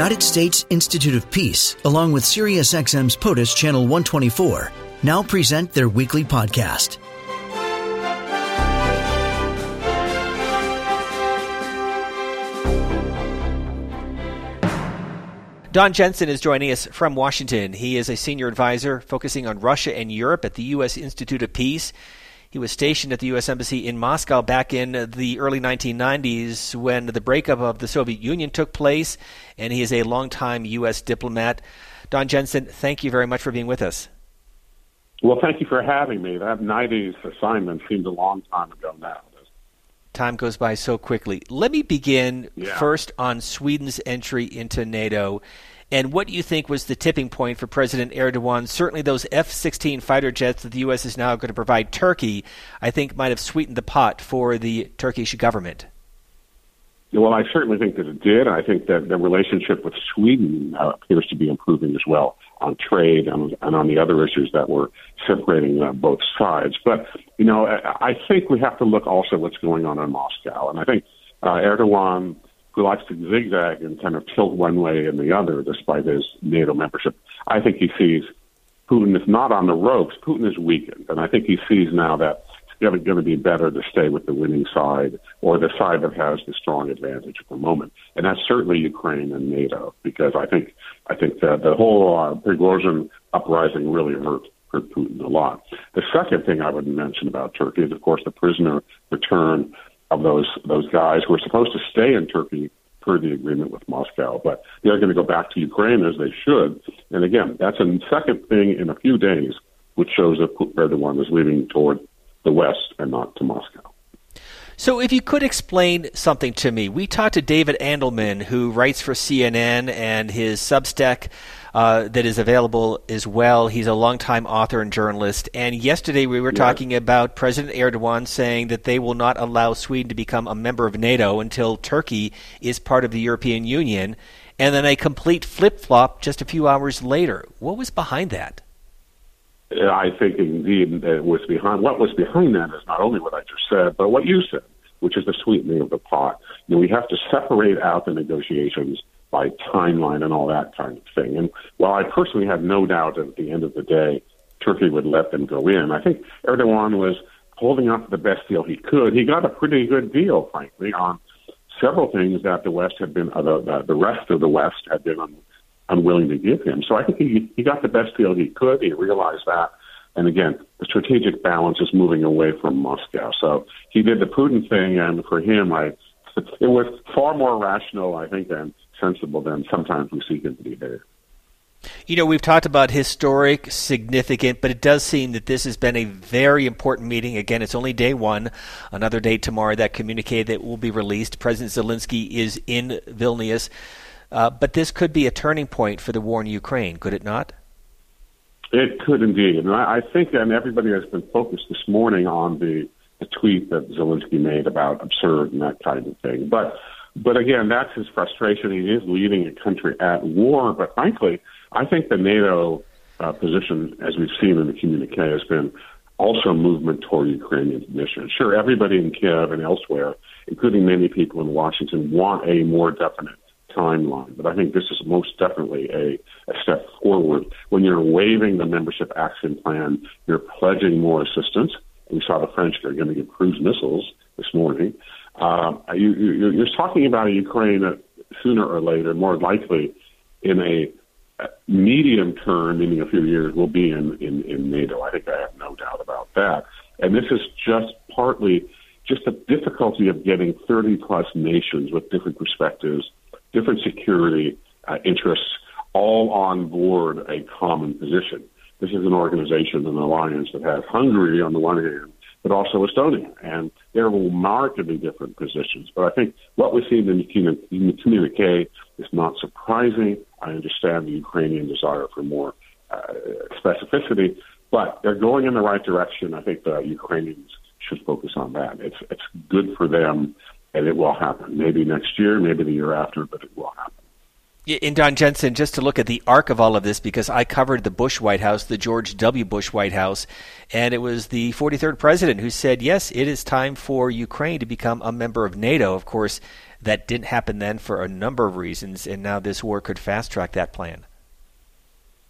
United States Institute of Peace, along with SiriusXM's POTUS Channel 124, now present their weekly podcast. Don Jensen is joining us from Washington. He is a senior advisor focusing on Russia and Europe at the U.S. Institute of Peace. He was stationed at the U.S. Embassy in Moscow back in the early 1990s when the breakup of the Soviet Union took place, and he is a longtime U.S. diplomat. Don Jensen, thank you very much for being with us. Well, thank you for having me. That 90s assignment seemed a long time ago now. Time goes by so quickly. Let me begin yeah. first on Sweden's entry into NATO and what do you think was the tipping point for President Erdogan? Certainly, those F 16 fighter jets that the U.S. is now going to provide Turkey, I think, might have sweetened the pot for the Turkish government. Well, I certainly think that it did. I think that the relationship with Sweden uh, appears to be improving as well on trade and, and on the other issues that were separating uh, both sides. But, you know, I, I think we have to look also at what's going on in Moscow. And I think uh, Erdogan who likes to zigzag and kind of tilt one way and the other despite his NATO membership. I think he sees Putin is not on the ropes. Putin is weakened. And I think he sees now that it's going to be better to stay with the winning side or the side that has the strong advantage at the moment. And that's certainly Ukraine and NATO because I think I think that the whole uh, Prigozhin uprising really hurt hurt Putin a lot. The second thing I would mention about Turkey is, of course, the prisoner return of those those guys who are supposed to stay in Turkey per the agreement with Moscow, but they're going to go back to Ukraine as they should. And again, that's a second thing in a few days, which shows that Erdogan is leaning toward the West and not to Moscow. So, if you could explain something to me, we talked to David Andelman, who writes for CNN, and his Substack uh, that is available as well. He's a longtime author and journalist. And yesterday we were talking about President Erdogan saying that they will not allow Sweden to become a member of NATO until Turkey is part of the European Union. And then a complete flip flop just a few hours later. What was behind that? I think indeed it was behind what was behind that is not only what I just said, but what you said, which is the sweetening of the pot. You know, we have to separate out the negotiations by timeline and all that kind of thing. And while I personally have no doubt that at the end of the day, Turkey would let them go in, I think Erdogan was holding out the best deal he could. He got a pretty good deal, frankly, on several things that the West had been, uh, the, the rest of the West had been un, unwilling to give him. So I think he, he got the best deal he could. He realized that. And again, the strategic balance is moving away from Moscow. So he did the Putin thing, and for him, I it was far more rational, I think, than sensible than sometimes we see him to be there. You know, we've talked about historic, significant, but it does seem that this has been a very important meeting. Again, it's only day one. Another day tomorrow, that communique that will be released. President Zelensky is in Vilnius. Uh, but this could be a turning point for the war in Ukraine, could it not? It could indeed. And I, I think, and everybody has been focused this morning on the, the tweet that Zelensky made about absurd and that kind of thing. But, but again, that's his frustration. He is leading a country at war. But frankly, I think the NATO uh, position, as we've seen in the communique, has been also movement toward Ukrainian mission. Sure, everybody in Kiev and elsewhere, including many people in Washington, want a more definite timeline. But I think this is most definitely a, a step forward. When you're waiving the membership action plan, you're pledging more assistance. We saw the French are going to give cruise missiles this morning. Uh, you, you, you're talking about a Ukraine that sooner or later, more likely in a medium term, meaning a few years, will be in, in, in NATO. I think I have no doubt about that. And this is just partly just the difficulty of getting 30 plus nations with different perspectives different security uh, interests all on board a common position. This is an organization, an alliance that has Hungary on the one hand, but also Estonia, and they're markedly different positions. But I think what we see in the, in the communique is not surprising. I understand the Ukrainian desire for more uh, specificity, but they're going in the right direction. I think the Ukrainians should focus on that. It's it's good for them and it will happen. Maybe next year, maybe the year after, but it will happen. In Don Jensen, just to look at the arc of all of this, because I covered the Bush White House, the George W. Bush White House, and it was the 43rd president who said, yes, it is time for Ukraine to become a member of NATO. Of course, that didn't happen then for a number of reasons, and now this war could fast track that plan.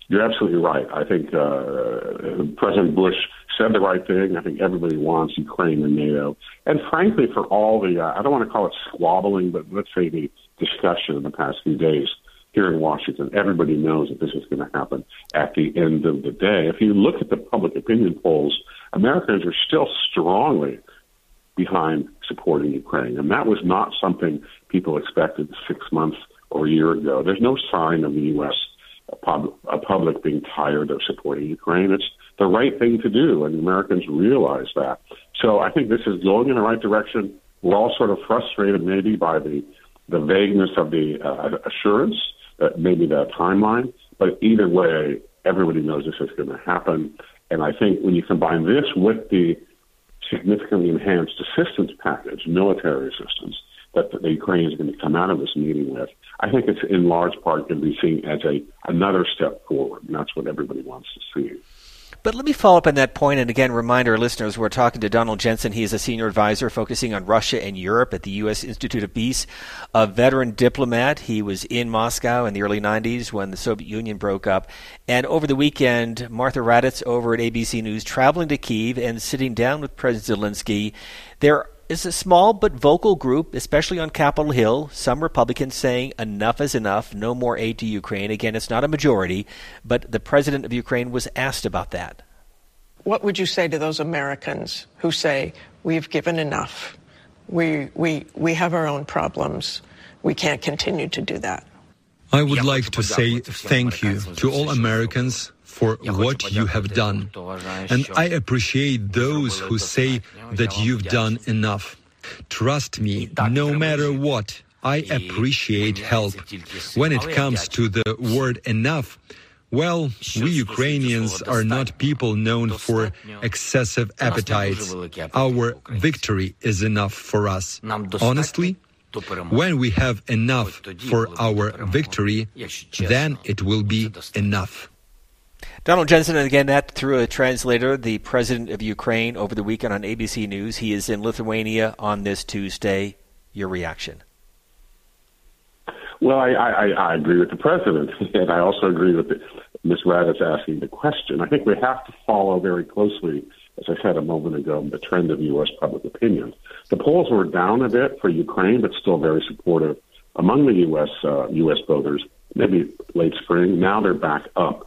You're absolutely right. I think uh, President Bush said the right thing. I think everybody wants Ukraine and NATO. And frankly, for all the, uh, I don't want to call it squabbling, but let's say the discussion in the past few days here in Washington, everybody knows that this is going to happen at the end of the day. If you look at the public opinion polls, Americans are still strongly behind supporting Ukraine. And that was not something people expected six months or a year ago. There's no sign of the U.S. Pub- a public being tired of supporting Ukraine. It's the right thing to do, and Americans realize that. So I think this is going in the right direction. We're all sort of frustrated maybe by the the vagueness of the uh, assurance, uh, maybe the timeline, but either way, everybody knows this is going to happen. And I think when you combine this with the significantly enhanced assistance package, military assistance, that the Ukraine is going to come out of this meeting with, I think it's in large part going to be seen as a another step forward, and that's what everybody wants to see. But let me follow up on that point and again remind our listeners we're talking to Donald Jensen. He is a senior advisor focusing on Russia and Europe at the U.S. Institute of Peace, a veteran diplomat. He was in Moscow in the early 90s when the Soviet Union broke up. And over the weekend, Martha Raddatz over at ABC News traveling to Kiev and sitting down with President Zelensky. There is a small but vocal group, especially on Capitol Hill. Some Republicans saying enough is enough, no more aid to Ukraine. Again, it's not a majority, but the president of Ukraine was asked about that. What would you say to those Americans who say, we've given enough? We, we, we have our own problems. We can't continue to do that. I would like to say thank you to all Americans for what you have done. And I appreciate those who say that you've done enough. Trust me, no matter what, I appreciate help. When it comes to the word enough, well, we Ukrainians are not people known for excessive appetites. Our victory is enough for us. Honestly, when we have enough for our victory, then it will be enough. Donald Jensen, again, that through a translator, the president of Ukraine over the weekend on ABC News. He is in Lithuania on this Tuesday. Your reaction? Well, I, I, I agree with the president, and I also agree with Ms. Raddatz asking the question. I think we have to follow very closely, as I said a moment ago, the trend of U.S. public opinion. The polls were down a bit for Ukraine, but still very supportive among the U.S. Uh, U.S. voters. Maybe late spring. Now they're back up.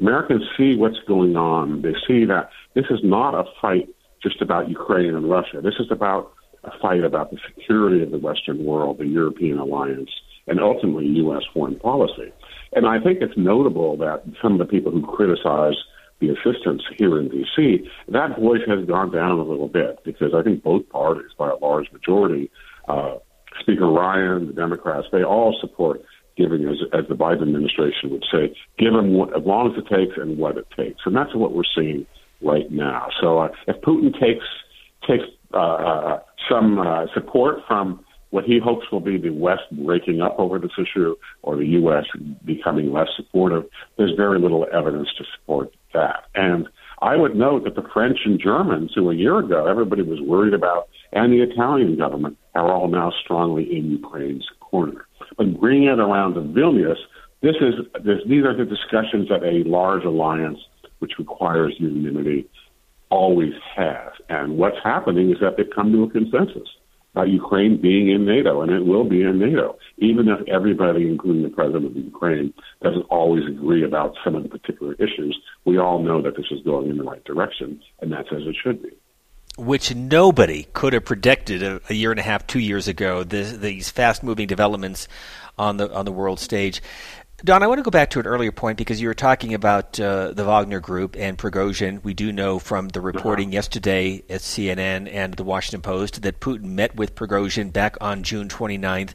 Americans see what's going on. They see that this is not a fight just about Ukraine and Russia. This is about a fight about the security of the Western world, the European alliance, and ultimately U.S. foreign policy. And I think it's notable that some of the people who criticize the assistance here in D.C., that voice has gone down a little bit because I think both parties, by a large majority, uh, Speaker Ryan, the Democrats, they all support giving, as, as the Biden administration would say, give them what, as long as it takes and what it takes. And that's what we're seeing right now. So uh, if Putin takes takes uh, uh, some uh, support from what he hopes will be the West breaking up over this issue or the U.S. becoming less supportive, there's very little evidence to support that. And I would note that the French and Germans, who a year ago everybody was worried about, and the Italian government, are all now strongly in Ukraine's corner. Bringing it around to Vilnius, this is this, these are the discussions that a large alliance, which requires unanimity, always has. And what's happening is that they've come to a consensus about Ukraine being in NATO, and it will be in NATO, even if everybody, including the president of Ukraine, doesn't always agree about some of the particular issues. We all know that this is going in the right direction, and that's as it should be which nobody could have predicted a, a, year and a half, two years ago. This, these fast-moving developments on the on the world stage. Don, I want to go back to an earlier point because you were talking about uh, the Wagner Group and Prigozhin. We do know from the reporting uh-huh. yesterday at CNN and the Washington Post that Putin met with Prigozhin back on June 29th.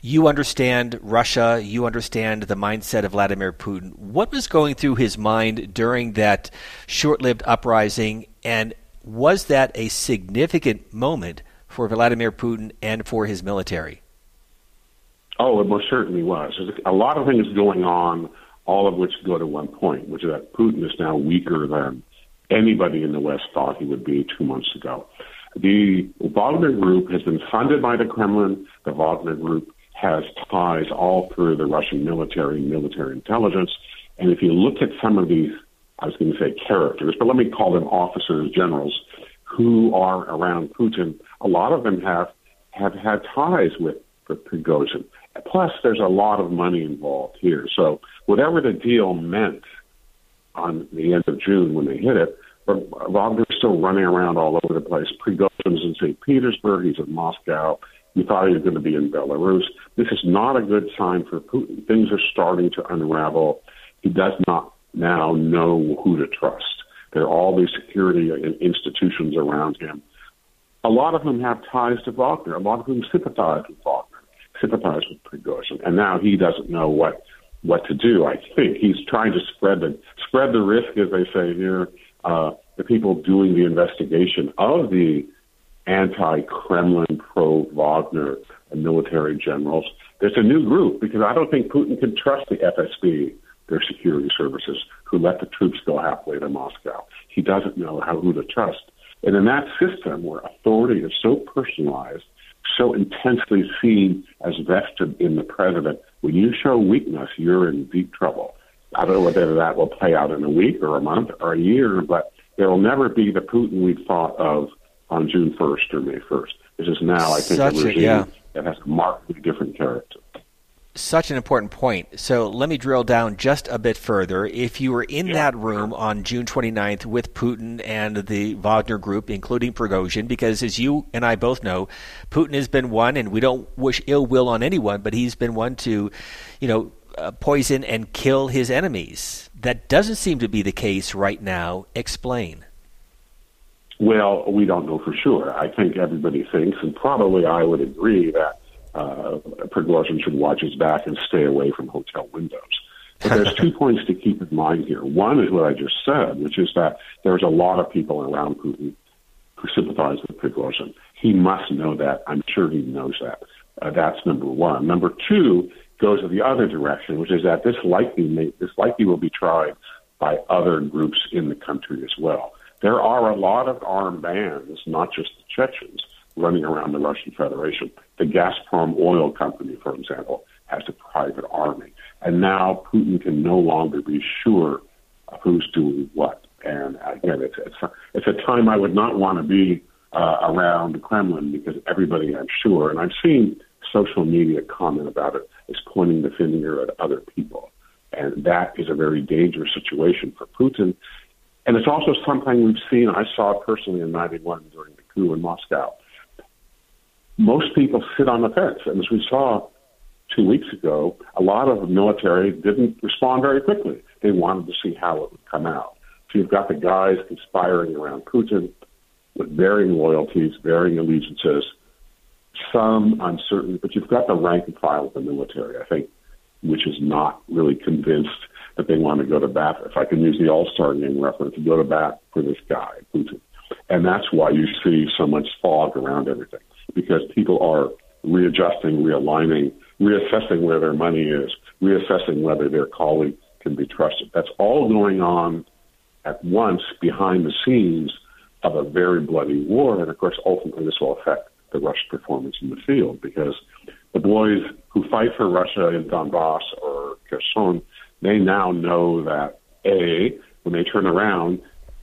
You understand Russia. You understand the mindset of Vladimir Putin. What was going through his mind during that short-lived uprising, and was that a significant moment for Vladimir Putin and for his military? Oh, it most certainly was. There's a lot of things going on, all of which go to one point, which is that Putin is now weaker than anybody in the West thought he would be two months ago. The Wagner Group has been funded by the Kremlin. The Wagner Group has ties all through the Russian military and military intelligence. And if you look at some of these, I was going to say characters, but let me call them officers, generals, who are around Putin, a lot of them have have had ties with, Prigozhin. Plus, there's a lot of money involved here. So whatever the deal meant on the end of June when they hit it, Wagner's still running around all over the place. Prigozhin's in St. Petersburg. He's in Moscow. We thought he was going to be in Belarus. This is not a good sign for Putin. Things are starting to unravel. He does not now know who to trust. There are all these security institutions around him. A lot of them have ties to Wagner. A lot of them sympathize with Wagner, sympathize with Prigozhin, and now he doesn't know what what to do. I think he's trying to spread the spread the risk, as they say here. Uh, the people doing the investigation of the anti-Kremlin, pro-Wagner military generals. There's a new group because I don't think Putin can trust the FSB, their security services, who let the troops go halfway to Moscow. He doesn't know how who to trust. And in that system where authority is so personalized, so intensely seen as vested in the president, when you show weakness, you're in deep trouble. I don't know whether that will play out in a week or a month or a year, but there will never be the Putin we thought of on June 1st or May 1st. This is now, I think, Such a regime a, yeah. that has a markedly different character. Such an important point. So let me drill down just a bit further. If you were in yeah. that room on June 29th with Putin and the Wagner group, including Prigozhin, because as you and I both know, Putin has been one, and we don't wish ill will on anyone, but he's been one to, you know, uh, poison and kill his enemies. That doesn't seem to be the case right now. Explain. Well, we don't know for sure. I think everybody thinks, and probably I would agree, that uh, Prigozhin should watch his back and stay away from hotel windows. But there's two points to keep in mind here. One is what I just said, which is that there's a lot of people around Putin who sympathize with Prigozhin. He must know that. I'm sure he knows that. Uh, that's number one. Number two goes in the other direction, which is that this likely may, this likely will be tried by other groups in the country as well. There are a lot of armed bands, not just the Chechens, running around the Russian Federation. The Gazprom oil company, for example, has a private army. And now Putin can no longer be sure of who's doing what. And again, it's, it's, it's a time I would not want to be uh, around the Kremlin because everybody, I'm sure, and I've seen social media comment about it, is pointing the finger at other people. And that is a very dangerous situation for Putin. And it's also something we've seen. I saw personally in 91 during the coup in Moscow. Most people sit on the fence. And as we saw two weeks ago, a lot of the military didn't respond very quickly. They wanted to see how it would come out. So you've got the guys conspiring around Putin with varying loyalties, varying allegiances, some uncertain, but you've got the rank and file of the military, I think, which is not really convinced that they want to go to bat. If I can use the All Star game reference, to go to bat for this guy, Putin. And that's why you see so much fog around everything, because people are readjusting, realigning, reassessing where their money is, reassessing whether their colleague can be trusted. That's all going on at once behind the scenes of a very bloody war. And of course, ultimately, this will affect the Russian performance in the field because the boys who fight for Russia in Donbass or Kherson they now know that A, when they turn around,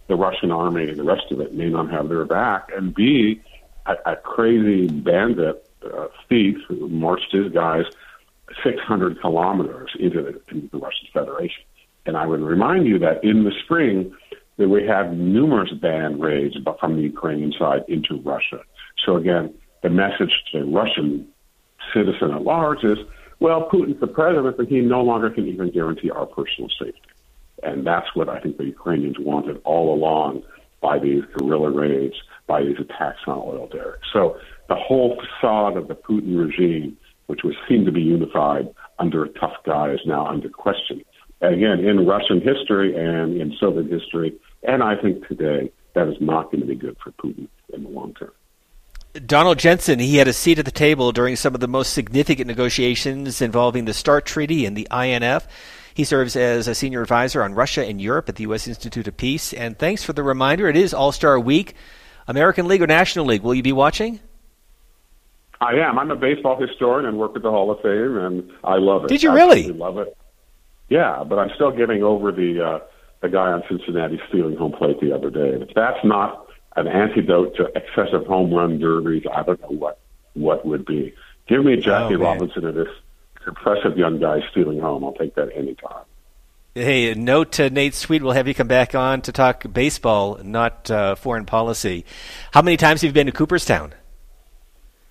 the Russian army and the rest of it may not have their back, and B, a, a crazy bandit uh, thief who marched his guys 600 kilometers into the, into the Russian Federation. And I would remind you that in the spring, that we had numerous band raids from the Ukrainian side into Russia. So again, the message to the Russian citizen at large is well, Putin's the president, but he no longer can even guarantee our personal safety. And that's what I think the Ukrainians wanted all along by these guerrilla raids, by these attacks on oil derricks. So the whole facade of the Putin regime, which was seen to be unified under a tough guy, is now under question. And again, in Russian history and in Soviet history, and I think today, that is not going to be good for Putin in the long term. Donald Jensen, he had a seat at the table during some of the most significant negotiations involving the START Treaty and the INF. He serves as a senior advisor on Russia and Europe at the U.S. Institute of Peace. And thanks for the reminder. It is All Star Week. American League or National League? Will you be watching? I am. I'm a baseball historian and work at the Hall of Fame, and I love it. Did you I really? love it? Yeah, but I'm still getting over the uh, the guy on Cincinnati stealing home plate the other day. If that's not an antidote to excessive home run derbies, I don't know what what would be. Give me Jackie Oh. Robinson and this impressive young guy stealing home. I'll take that anytime. Hey, note to Nate Sweet. We'll have you come back on to talk baseball, not uh, foreign policy. How many times have you been to Cooperstown?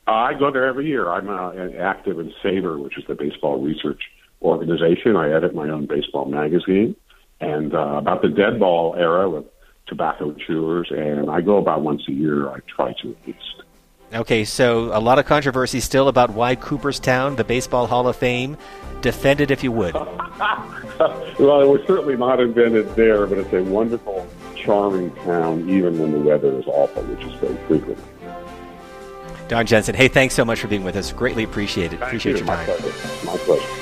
Uh, I go there every year. I'm uh, active in SABR, which is the baseball research organization. I edit my own baseball magazine. And uh, about the dead ball era with tobacco chewers, and I go about once a year. I try to at least. Okay, so a lot of controversy still about why Cooperstown, the Baseball Hall of Fame, defend it if you would. well, it was certainly not invented there, but it's a wonderful, charming town, even when the weather is awful, which is very frequent. Don Jensen, hey, thanks so much for being with us. Greatly appreciate it. Appreciate your My time. pleasure. My pleasure.